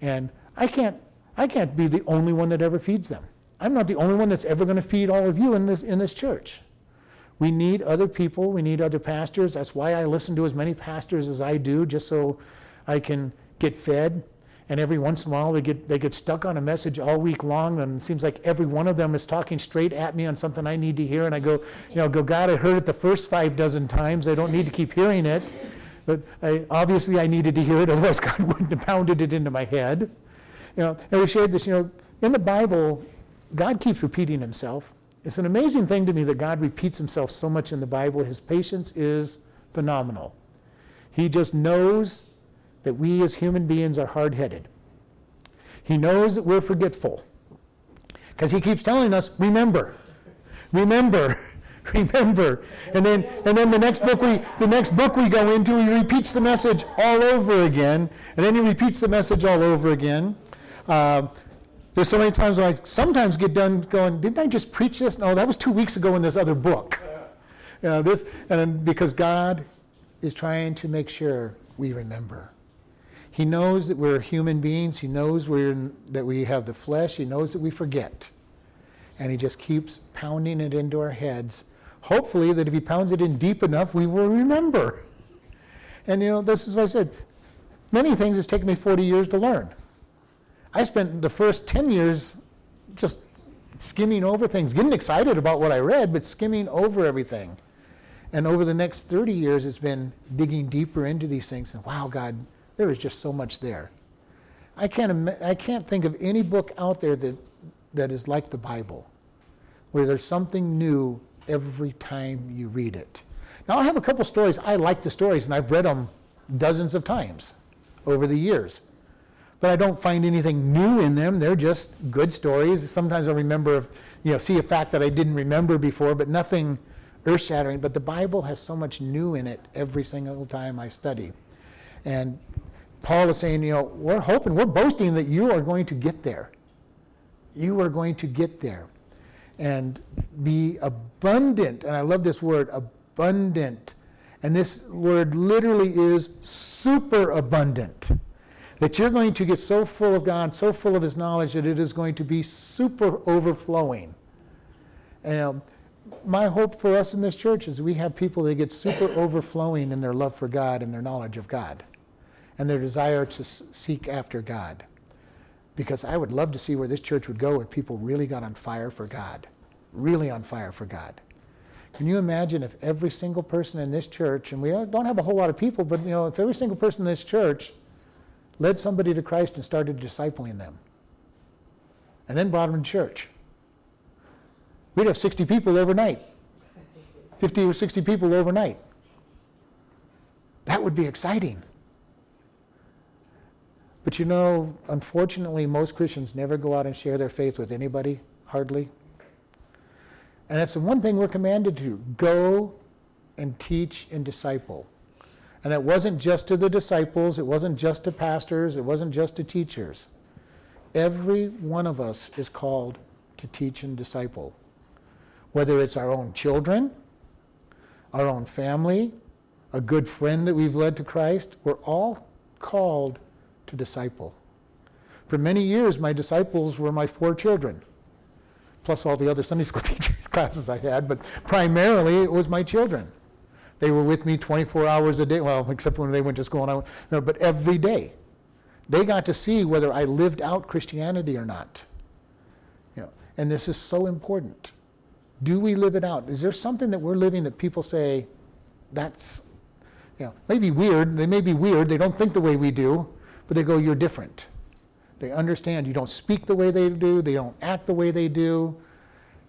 [SPEAKER 1] And I can't, I can't be the only one that ever feeds them. I'm not the only one that's ever going to feed all of you in this, in this church. We need other people. We need other pastors. That's why I listen to as many pastors as I do, just so I can get fed. And every once in a while, they get, they get stuck on a message all week long, and it seems like every one of them is talking straight at me on something I need to hear. And I go, you know, go, God, I heard it the first five dozen times. I don't need to keep hearing it. But I, obviously, I needed to hear it, <laughs> otherwise, God wouldn't have pounded it into my head. You know, and we shared this, you know, in the Bible, God keeps repeating himself. It's an amazing thing to me that God repeats himself so much in the Bible. His patience is phenomenal. He just knows that we as human beings are hard headed. He knows that we're forgetful. Because he keeps telling us, remember, remember, <laughs> <laughs> remember. And then and then the next book we the next book we go into, he repeats the message all over again. And then he repeats the message all over again. Uh, there's so many times when I sometimes get done going, didn't I just preach this? No, that was two weeks ago in this other book. You know, this, and then because God is trying to make sure we remember. He knows that we're human beings. He knows we're in, that we have the flesh. He knows that we forget. And he just keeps pounding it into our heads. Hopefully, that if he pounds it in deep enough, we will remember. And you know, this is what I said. Many things it's taken me 40 years to learn. I spent the first 10 years just skimming over things, getting excited about what I read, but skimming over everything. And over the next 30 years, it's been digging deeper into these things. And wow, God, there is just so much there. I can't, I can't think of any book out there that, that is like the Bible, where there's something new every time you read it. Now, I have a couple stories. I like the stories, and I've read them dozens of times over the years. But I don't find anything new in them. They're just good stories. Sometimes I remember, you know, see a fact that I didn't remember before, but nothing earth shattering. But the Bible has so much new in it every single time I study. And Paul is saying, you know, we're hoping, we're boasting that you are going to get there. You are going to get there and be abundant. And I love this word, abundant. And this word literally is super abundant. That you're going to get so full of God, so full of His knowledge, that it is going to be super overflowing. And my hope for us in this church is we have people that get super overflowing in their love for God and their knowledge of God and their desire to seek after God. Because I would love to see where this church would go if people really got on fire for God, really on fire for God. Can you imagine if every single person in this church, and we don't have a whole lot of people, but you know, if every single person in this church led somebody to Christ and started discipling them, and then brought them to church, we'd have 60 people overnight, 50 or 60 people overnight. That would be exciting. But you know, unfortunately, most Christians never go out and share their faith with anybody, hardly. And that's the one thing we're commanded to go and teach and disciple. And that wasn't just to the disciples, it wasn't just to pastors, it wasn't just to teachers. Every one of us is called to teach and disciple, whether it's our own children, our own family, a good friend that we've led to Christ. We're all called to disciple. For many years, my disciples were my four children, plus all the other Sunday school <laughs> classes I had, but primarily it was my children. They were with me 24 hours a day, well, <laughs> except when they went to school, and I, went, no, but every day. They got to see whether I lived out Christianity or not. You know, and this is so important. Do we live it out? Is there something that we're living that people say, that's, you know, maybe weird. They may be weird. They don't think the way we do, but they go, you're different. They understand you don't speak the way they do, they don't act the way they do.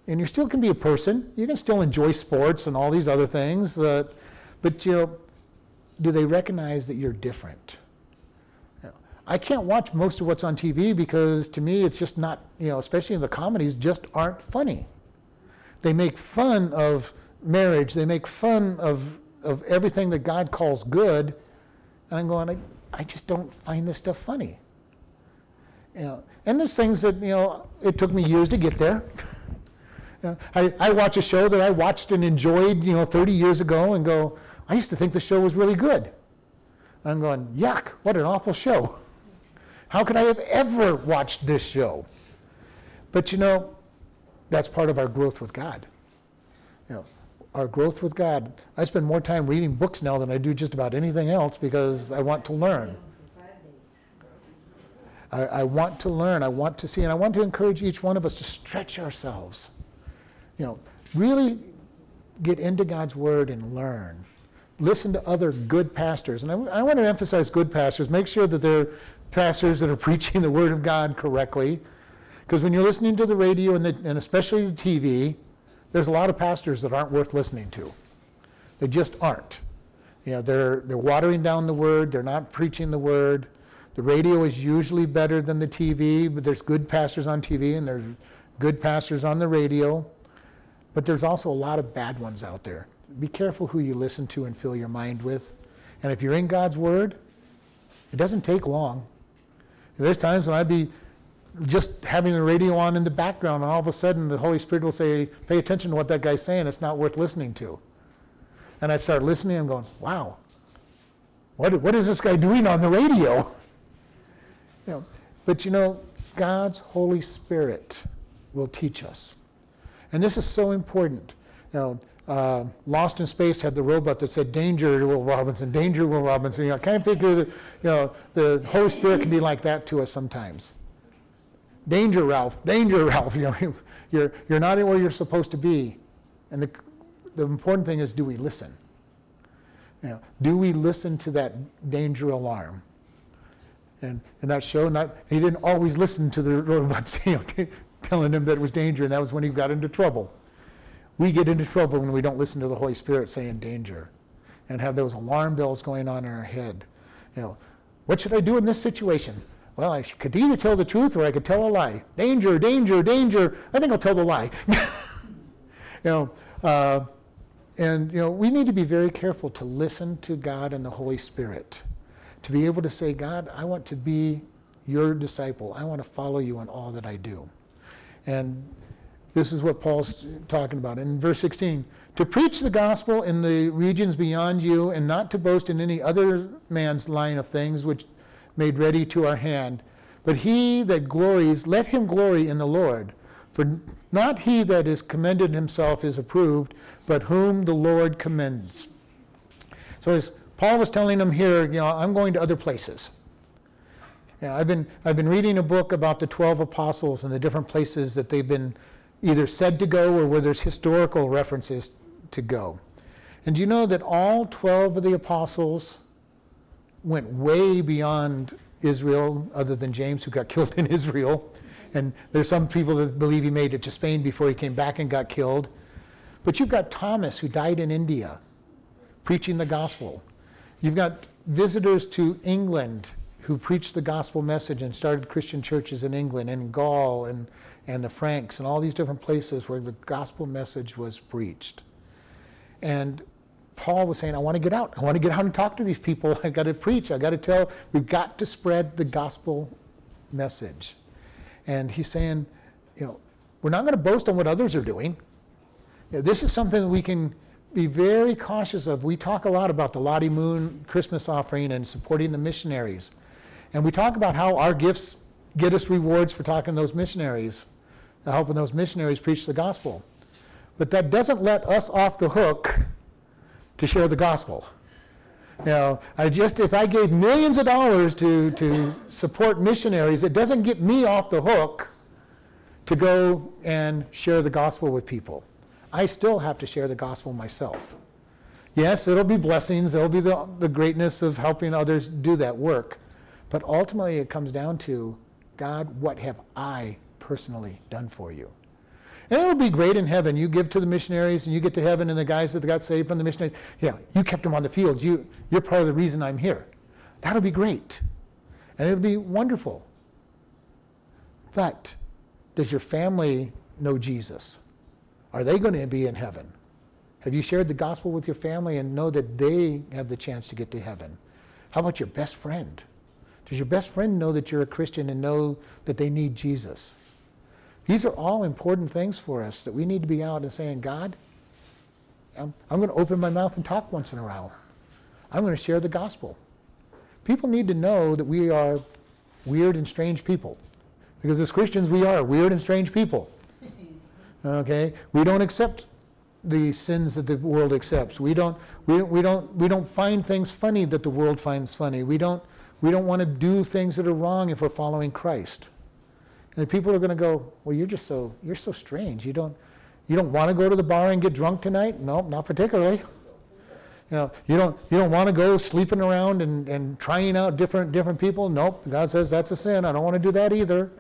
[SPEAKER 1] And you still can be a person. You can still enjoy sports and all these other things. Uh, but you know, do they recognize that you're different? You know, I can't watch most of what's on TV because to me it's just not, you know, especially in the comedies, just aren't funny. They make fun of marriage, they make fun of, of everything that God calls good. And I'm going, I, just don't find this stuff funny. You know, and there's things that, you know, it took me years to get there. <laughs> You know, I, I watch a show that I watched and enjoyed, you know, 30 years ago and go, I used to think the show was really good. I'm going, yuck, what an awful show. How could I have ever watched this show? But you know, that's part of our growth with God. You know, our growth with God. I spend more time reading books now than I do just about anything else because I want to learn. I, I want to learn. I want to see, and I want to encourage each one of us to stretch ourselves. You know, really get into God's Word and learn. Listen to other good pastors. And I, I want to emphasize good pastors. Make sure that they're pastors that are <laughs> preaching the Word of God correctly. Because when you're listening to the radio and, the, and especially the TV, there's a lot of pastors that aren't worth listening to. They just aren't. You know, they're, they're watering down the Word, they're not preaching the Word. The radio is usually better than the TV, but there's good pastors on TV and there's good pastors on the radio. But there's also a lot of bad ones out there. Be careful who you listen to and fill your mind with. And if you're in God's Word, it doesn't take long. There's times when I'd be just having the radio on in the background, and all of a sudden the Holy Spirit will say, Pay attention to what that guy's saying, it's not worth listening to. And I start listening and going, Wow, what, what is this guy doing on the radio? <laughs> You know, but you know, God's Holy Spirit will teach us. And this is so important. You know, uh, Lost in Space had the robot that said, Danger, Will Robinson, danger, Will Robinson. You know, I kind of figure that, you know, the Holy Spirit can be like that to us sometimes. Danger, Ralph, danger, <laughs> Ralph. You know, you're, you're not where you're supposed to be. And the, the important thing is, do we listen? You know, do we listen to that danger alarm? And in that show, not, he didn't always listen to the robots <laughs> you know, telling him that it was danger, and that was when he got into trouble. We get into trouble when we don't listen to the Holy Spirit saying danger and have those alarm bells going on in our head. You know, what should I do in this situation? Well, I could either tell the truth or I could tell a lie. Danger, danger, danger. I think I'll tell the lie. <laughs> you know, uh, and you know, we need to be very careful to listen to God and the Holy Spirit to be able to say, God, I want to be your disciple. I want to follow you in all that I do. And this is what Paul's talking about. In verse 16, to preach the gospel in the regions beyond you, and not to boast in any other man's line of things which made ready to our hand. But he that glories, let him glory in the Lord. For not he that is commended himself is approved, but whom the Lord commends. So as Paul was telling them here, you know, I'm going to other places. Yeah, I've been I've been reading a book about the 12 apostles and the different places that they've been either said to go or where there's historical references to go. And do you know that all 12 of the apostles went way beyond Israel, other than James, who got <laughs> killed in Israel? And there's some people that believe he made it to Spain before he came back and got killed. But you've got Thomas, who died in India, preaching the gospel. You've got visitors to England who preached the gospel message and started Christian churches in England and Gaul and, and the Franks and all these different places where the gospel message was preached. And Paul was saying, I want to get out. I want to get out and talk to these people. <laughs> I've got to preach. I've got to tell. We've got to spread the gospel message. And he's saying, you know, we're not going to boast on what others are doing. You know, this is something that we can be very cautious of. We talk a lot about the Lottie Moon Christmas offering and supporting the missionaries. And we talk about how our gifts get us rewards for talking to those missionaries, helping those missionaries preach the gospel. But that doesn't let us off the hook to share the gospel. Know, I just if I gave millions of dollars to, to support missionaries, it doesn't get me off the hook to go and share the gospel with people. I still have to share the gospel myself. Yes, it'll be blessings, there'll be the, the greatness of helping others do that work. But ultimately, it comes down to God, what have I personally done for you? And it'll be great in heaven. You give to the missionaries and you get to heaven, and the guys that got saved from the missionaries, yeah, you kept them on the field. You, you're part of the reason I'm here. That'll be great. And it'll be wonderful. But does your family know Jesus? Are they going to be in heaven? Have you shared the gospel with your family and know that they have the chance to get to heaven? How about your best friend? Does your best friend know that you're a Christian and know that they need Jesus? These are all important things for us that we need to be out and saying, God, I'm, I'm going to open my mouth and talk once in a while. I'm going to share the gospel. People need to know that we are weird and strange people. Because as Christians, we are weird and strange people. Okay? We don't accept the sins that the world accepts. We don't, we don't, we don't, we don't find things funny that the world finds funny. We don't, we don't want to do things that are wrong if we're following Christ. And people are going to go, well, you're just so, you're so strange. You don't, you don't want to go to the bar and get drunk tonight? No, not particularly. You know, you don't, you don't want to go sleeping around and, and trying out different, different people? Nope. God says that's a sin. I don't want to do that either.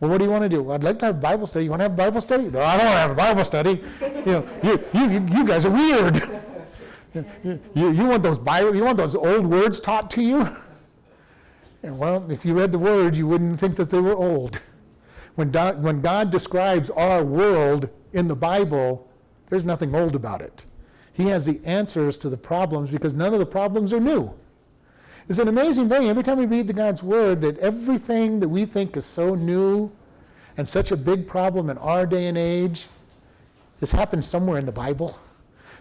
[SPEAKER 1] Well, what do you want to do? Well, I'd like to have Bible study. You want to have Bible study? No, I don't want to have a Bible study. <laughs> You know, you, you, you guys are weird. <laughs> You, you want those Bible, you want those old words taught to you? <laughs> And well, if you read the words, you wouldn't think that they were old. When God, when God describes our world in the Bible, there's nothing old about it. He has the answers to the problems because none of the problems are new. It's an amazing thing every time we read the God's Word that everything that we think is so new and such a big problem in our day and age has happened somewhere in the Bible.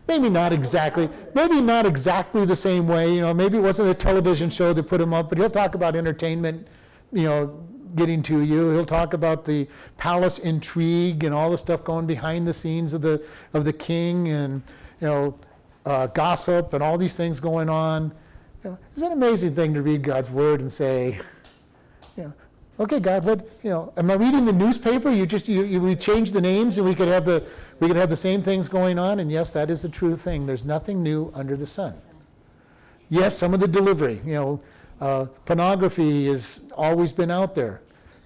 [SPEAKER 1] Maybe not exactly, maybe not exactly the same way. You know, maybe it wasn't a television show that put him up, but he'll talk about entertainment, you know, getting to you. He'll talk about the palace intrigue and all the stuff going behind the scenes of the of the king, and you know, uh, gossip and all these things going on. You know, it's an amazing thing to read God's word and say, you know, okay, God, what you know? Am I reading the newspaper? You just you, you we change the names and we could have the we could have the same things going on. And yes, that is the true thing. There's nothing new under the sun. Yes, some of the delivery, you know uh, pornography has always been out there.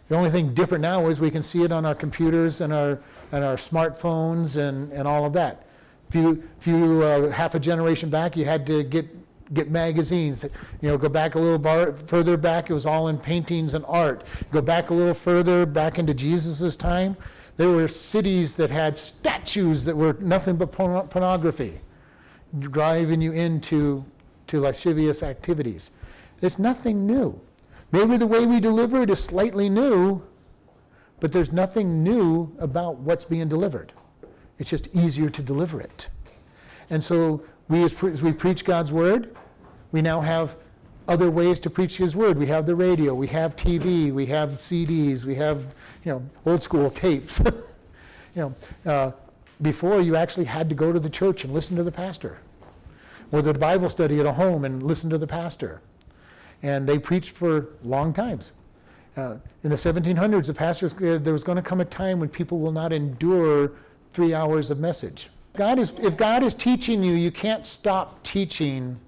[SPEAKER 1] The only thing different now is we can see it on our computers and our, and our smartphones and, and all of that. If you, if you uh, half a generation back, you had to get, get magazines. You know, go back a little bar, further back, it was all in paintings and art. Go back a little further, back into Jesus' time, there were cities that had statues that were nothing but pornography, driving you into to lascivious activities. It's nothing new. Maybe the way we deliver it is slightly new, but there's nothing new about what's being delivered. It's just easier to deliver it. And so we, as, pre- as we preach God's word, we now have other ways to preach His word. We have the radio, we have TV, we have CDs, we have you know old school tapes. <laughs> you know, uh, before you actually had to go to the church and listen to the pastor, or the Bible study at a home and listen to the pastor and they preached for long times. Uh, in the 1700s, the pastors, uh, there was going to come a time when people will not endure three hours of message. God is, if God is teaching you, you can't stop teaching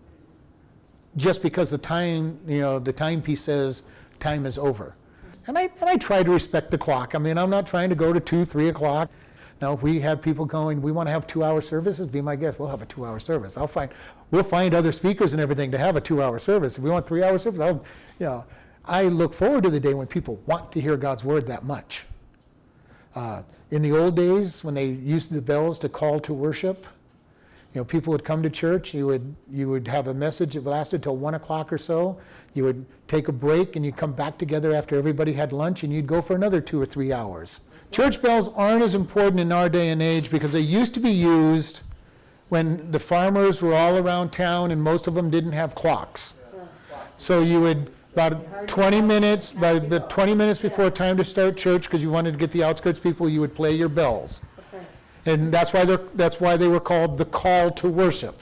[SPEAKER 1] just because the time, you know, the timepiece says time is over. And I, and I try to respect the clock. I mean, I'm not trying to go to two, three o'clock. Now, if we have people going, we want to have two-hour services, be my guest. We'll have a two-hour service. I'll find, we'll find other speakers and everything to have a two-hour service. If we want three-hour service, I'll, you know, I look forward to the day when people want to hear God's word that much. Uh, in the old days, when they used the bells to call to worship, You know, people would come to church, you would, you would have a message that lasted till 1 o'clock or so. You would take a break and you'd come back together after everybody had lunch and you'd go for another two or three hours. Church bells aren't as important in our day and age because they used to be used when the farmers were all around town and most of them didn't have clocks. So you would, about 20 minutes, by the 20 minutes before time to start church, because you wanted to get the outskirts people, you would play your bells. And that's why they're, that's why they were called the call to worship.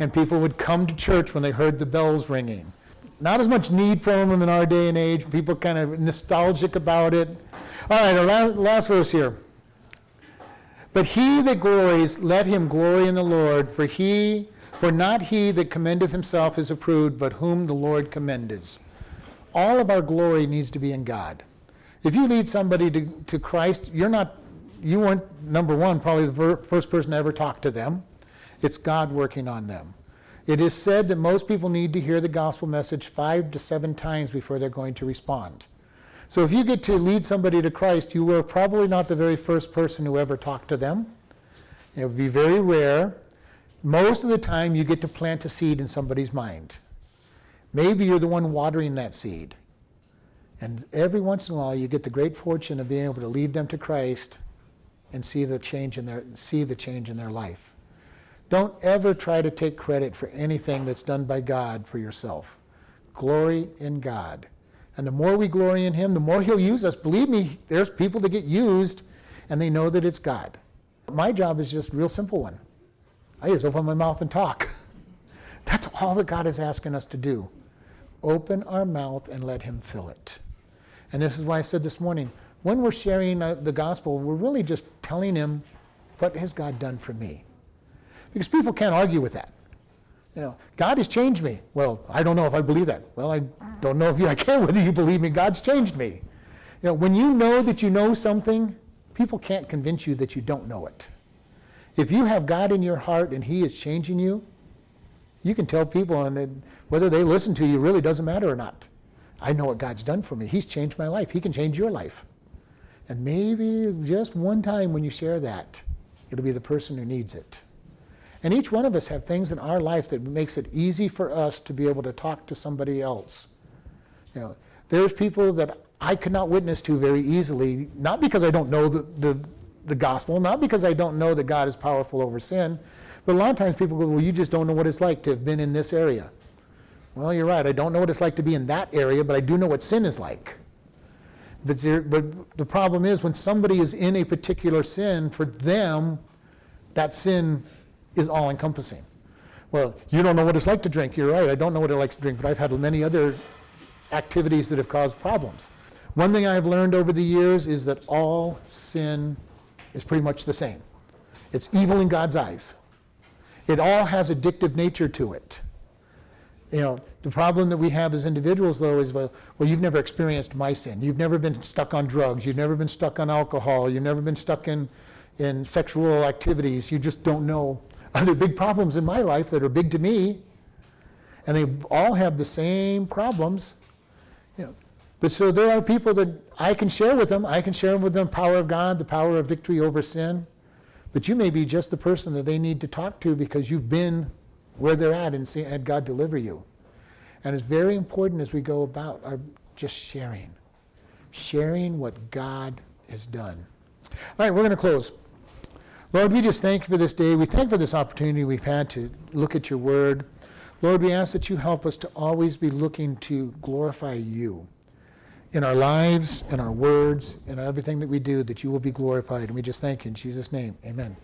[SPEAKER 1] And people would come to church when they heard the bells ringing. Not as much need for them in our day and age. People kind of nostalgic about it. All right, our last, last verse here. But he that glories, let him glory in the Lord, for he, for not he that commendeth himself is approved, but whom the Lord commendeth. All of our glory needs to be in God. If you lead somebody to, to Christ, you're not, you weren't, number one, probably the ver- first person to ever talk to them. It's God working on them. It is said that most people need to hear the gospel message five to seven times before they're going to respond. So if you get to lead somebody to Christ, you were probably not the very first person who ever talked to them. It would be very rare. Most of the time, you get to plant a seed in somebody's mind. Maybe you're the one watering that seed. And every once in a while, you get the great fortune of being able to lead them to Christ and see the change in their, see the change in their life. Don't ever try to take credit for anything that's done by God for yourself. Glory in God. And the more we glory in Him, the more He'll use us. Believe me, there's people that get used and they know that it's God. My job is just a real simple one. I just open my mouth and talk. <laughs> That's all that God is asking us to do. Open our mouth and let Him fill it. And this is why I said this morning when we're sharing uh, the gospel, we're really just telling Him, what has God done for me? Because people can't argue with that. You know, God has changed me. Well, I don't know if I believe that. Well, I don't know if you, I care whether you believe me. God's changed me. You know, when you know that you know something, people can't convince you that you don't know it. If you have God in your heart and He is changing you, you can tell people, and it, whether they listen to you really doesn't matter or not. I know what God's done for me. He's changed my life. He can change your life. And maybe just one time when you share that, it'll be the person who needs it. And each one of us have things in our life that makes it easy for us to be able to talk to somebody else. You know, there's people that I could not witness to very easily, not because I don't know the, the, the gospel, not because I don't know that God is powerful over sin, but a lot of times people go, well, you just don't know what it's like to have been in this area. Well, you're right. I don't know what it's like to be in that area, but I do know what sin is like. But, there, but the problem is when somebody is in a particular sin, for them, that sin is all encompassing. Well, you don't know what it's like to drink. You're right. I don't know what it likes to drink, but I've had many other activities that have caused problems. One thing I've learned over the years is that all sin is pretty much the same. It's evil in God's eyes. It all has addictive nature to it. You know, the problem that we have as individuals, though, is well, well, you've never experienced my sin. You've never been stuck on drugs. You've never been stuck on alcohol. You've never been stuck in, in sexual activities. You just don't know. Other big problems in my life that are big to me, and they all have the same problems. You know, but so there are people that I can share with them. I can share with them the power of God, the power of victory over sin. But you may be just the person that they need to talk to because you've been where they're at and see, had God deliver you. And it's very important as we go about our just sharing, sharing what God has done. All right, we're going to close. Lord, we just thank you for this day. We thank you for this opportunity we've had to look at your word. Lord, we ask that you help us to always be looking to glorify you in our lives, in our words, in everything that we do, that you will be glorified. And we just thank you in Jesus' name. Amen.